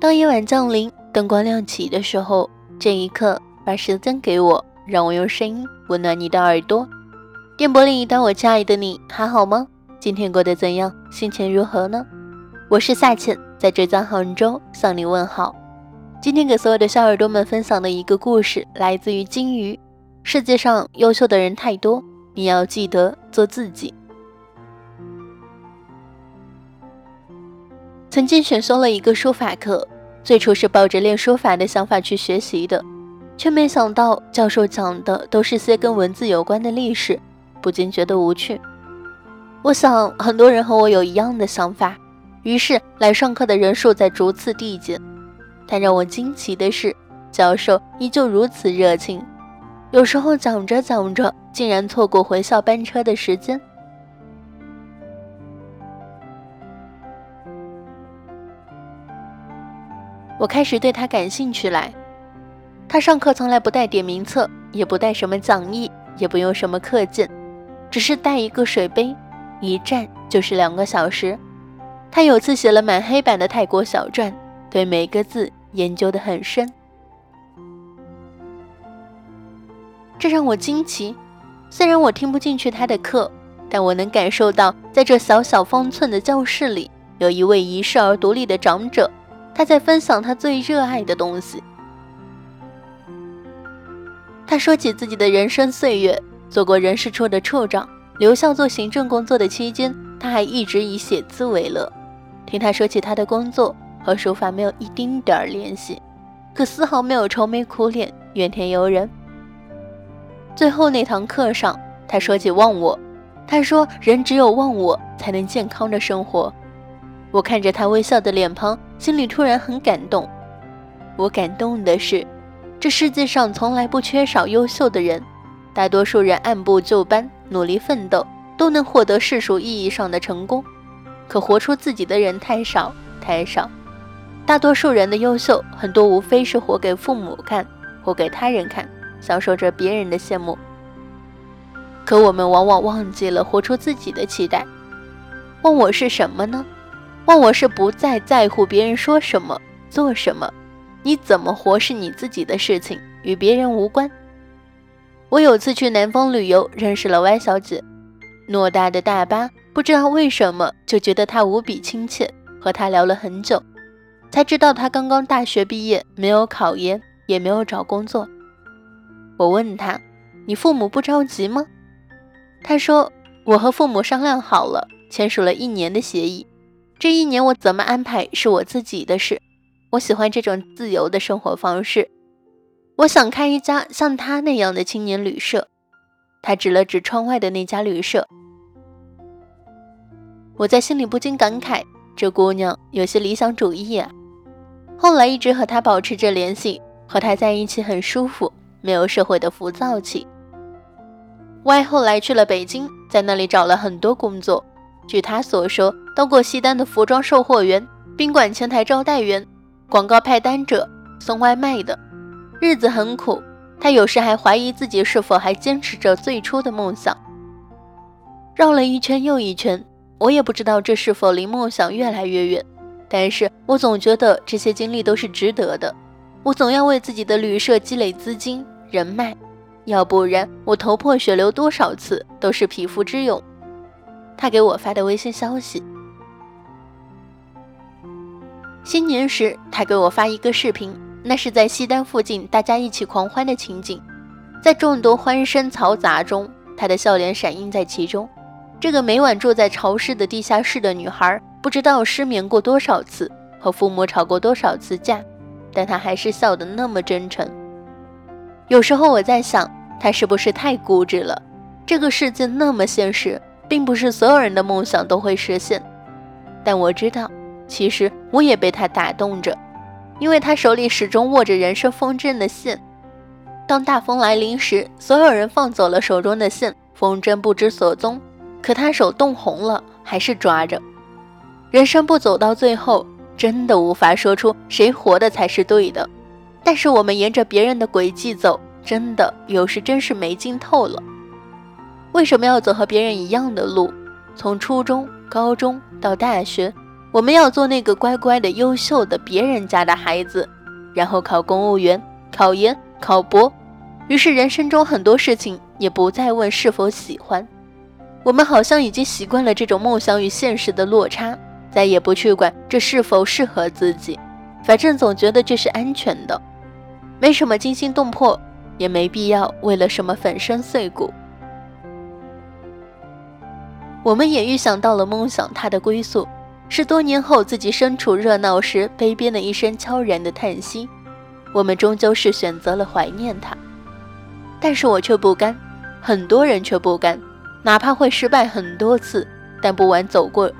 当夜晚降临，灯光亮起的时候，这一刻，把时间给我，让我用声音温暖你的耳朵。电波另一端，我亲爱的你还好吗？今天过得怎样？心情如何呢？我是夏倩，在浙江杭州向你问好。今天给所有的小耳朵们分享的一个故事，来自于金鱼。世界上优秀的人太多，你要记得做自己。曾经选修了一个书法课，最初是抱着练书法的想法去学习的，却没想到教授讲的都是些跟文字有关的历史，不禁觉得无趣。我想很多人和我有一样的想法，于是来上课的人数在逐次递减。但让我惊奇的是，教授依旧如此热情，有时候讲着讲着，竟然错过回校班车的时间。我开始对他感兴趣来。他上课从来不带点名册，也不带什么讲义，也不用什么课件，只是带一个水杯，一站就是两个小时。他有次写了满黑板的泰国小传，对每个字研究得很深，这让我惊奇。虽然我听不进去他的课，但我能感受到，在这小小方寸的教室里，有一位遗世而独立的长者。他在分享他最热爱的东西。他说起自己的人生岁月，做过人事处的处长，留校做行政工作的期间，他还一直以写字为乐。听他说起他的工作和书法没有一丁点儿联系，可丝毫没有愁眉苦脸、怨天尤人。最后那堂课上，他说起忘我，他说人只有忘我，才能健康的生活。我看着他微笑的脸庞，心里突然很感动。我感动的是，这世界上从来不缺少优秀的人，大多数人按部就班、努力奋斗，都能获得世俗意义上的成功。可活出自己的人太少太少。大多数人的优秀，很多无非是活给父母看，活给他人看，享受着别人的羡慕。可我们往往忘记了活出自己的期待。问我是什么呢？忘我是不再在乎别人说什么、做什么，你怎么活是你自己的事情，与别人无关。我有次去南方旅游，认识了 Y 小姐，偌大的大巴，不知道为什么就觉得她无比亲切，和她聊了很久，才知道他刚刚大学毕业，没有考研，也没有找工作。我问他：“你父母不着急吗？”他说：“我和父母商量好了，签署了一年的协议。”这一年我怎么安排是我自己的事，我喜欢这种自由的生活方式。我想开一家像他那样的青年旅社。他指了指窗外的那家旅社，我在心里不禁感慨：这姑娘有些理想主义啊。后来一直和他保持着联系，和他在一起很舒服，没有社会的浮躁气。Y 后来去了北京，在那里找了很多工作。据他所说，当过西单的服装售货员、宾馆前台招待员、广告派单者、送外卖的，日子很苦。他有时还怀疑自己是否还坚持着最初的梦想。绕了一圈又一圈，我也不知道这是否离梦想越来越远。但是我总觉得这些经历都是值得的。我总要为自己的旅社积累资金、人脉，要不然我头破血流多少次都是匹夫之勇。他给我发的微信消息。新年时，他给我发一个视频，那是在西单附近大家一起狂欢的情景，在众多欢声嘈杂中，他的笑脸闪映在其中。这个每晚住在潮湿的地下室的女孩，不知道失眠过多少次，和父母吵过多少次架，但她还是笑得那么真诚。有时候我在想，她是不是太固执了？这个世界那么现实。并不是所有人的梦想都会实现，但我知道，其实我也被她打动着，因为她手里始终握着人生风筝的线。当大风来临时，所有人放走了手中的线，风筝不知所踪，可他手冻红了，还是抓着。人生不走到最后，真的无法说出谁活的才是对的。但是我们沿着别人的轨迹走，真的有时真是没劲透了。为什么要走和别人一样的路？从初中、高中到大学，我们要做那个乖乖的、优秀的别人家的孩子，然后考公务员、考研、考博。于是人生中很多事情也不再问是否喜欢，我们好像已经习惯了这种梦想与现实的落差，再也不去管这是否适合自己，反正总觉得这是安全的，没什么惊心动魄，也没必要为了什么粉身碎骨。我们也预想到了梦想，它的归宿是多年后自己身处热闹时，悲边的一声悄然的叹息。我们终究是选择了怀念它，但是我却不甘，很多人却不甘，哪怕会失败很多次，但不枉走过，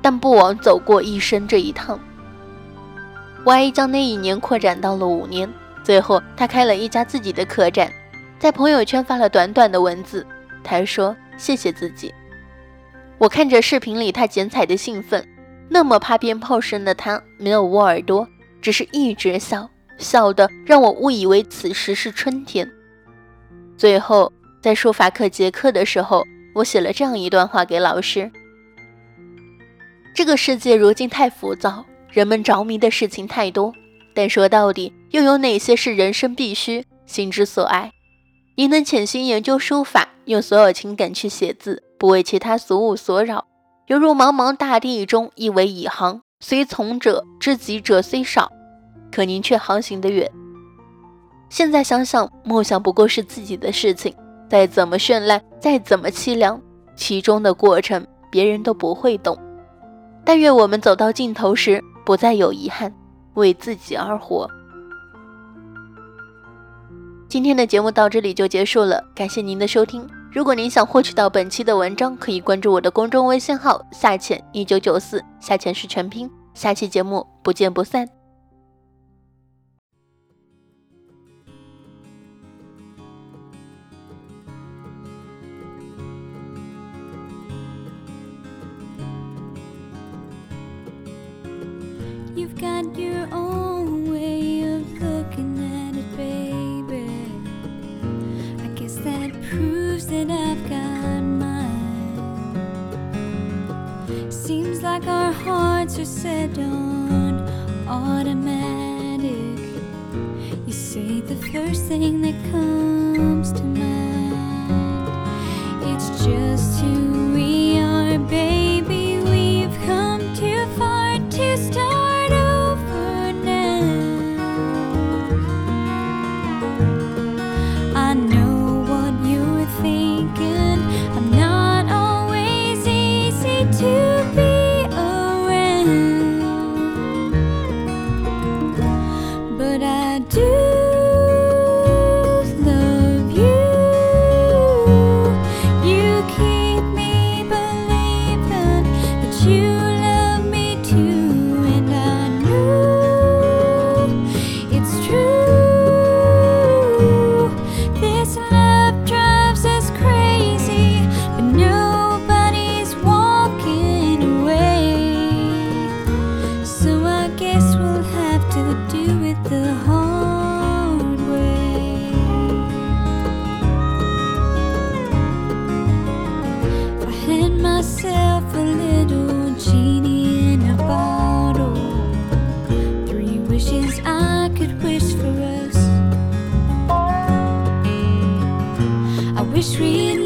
但不枉走过一生这一趟。Y 将那一年扩展到了五年，最后他开了一家自己的客栈，在朋友圈发了短短的文字，他说：“谢谢自己。”我看着视频里他剪彩的兴奋，那么怕鞭炮声的他没有捂耳朵，只是一直笑，笑的让我误以为此时是春天。最后在书法课结课的时候，我写了这样一段话给老师：这个世界如今太浮躁，人们着迷的事情太多，但说到底，又有哪些是人生必须、心之所爱？您能潜心研究书法，用所有情感去写字。不为其他俗物所扰，犹如茫茫大地中一尾蚁行，虽从者知己者虽少，可您却航行得远。现在想想，梦想不过是自己的事情，再怎么绚烂，再怎么凄凉，其中的过程别人都不会懂。但愿我们走到尽头时，不再有遗憾，为自己而活。今天的节目到这里就结束了，感谢您的收听。如果您想获取到本期的文章，可以关注我的公众微信号“下潜一九九四”，下潜是全拼。下期节目不见不散。You've got your own way of looking at it, baby. I guess that proves that I've got mine. Seems like our hearts are set on automatic. You say the first thing that comes. myself a little genie in a bottle. Three wishes I could wish for us. I wish we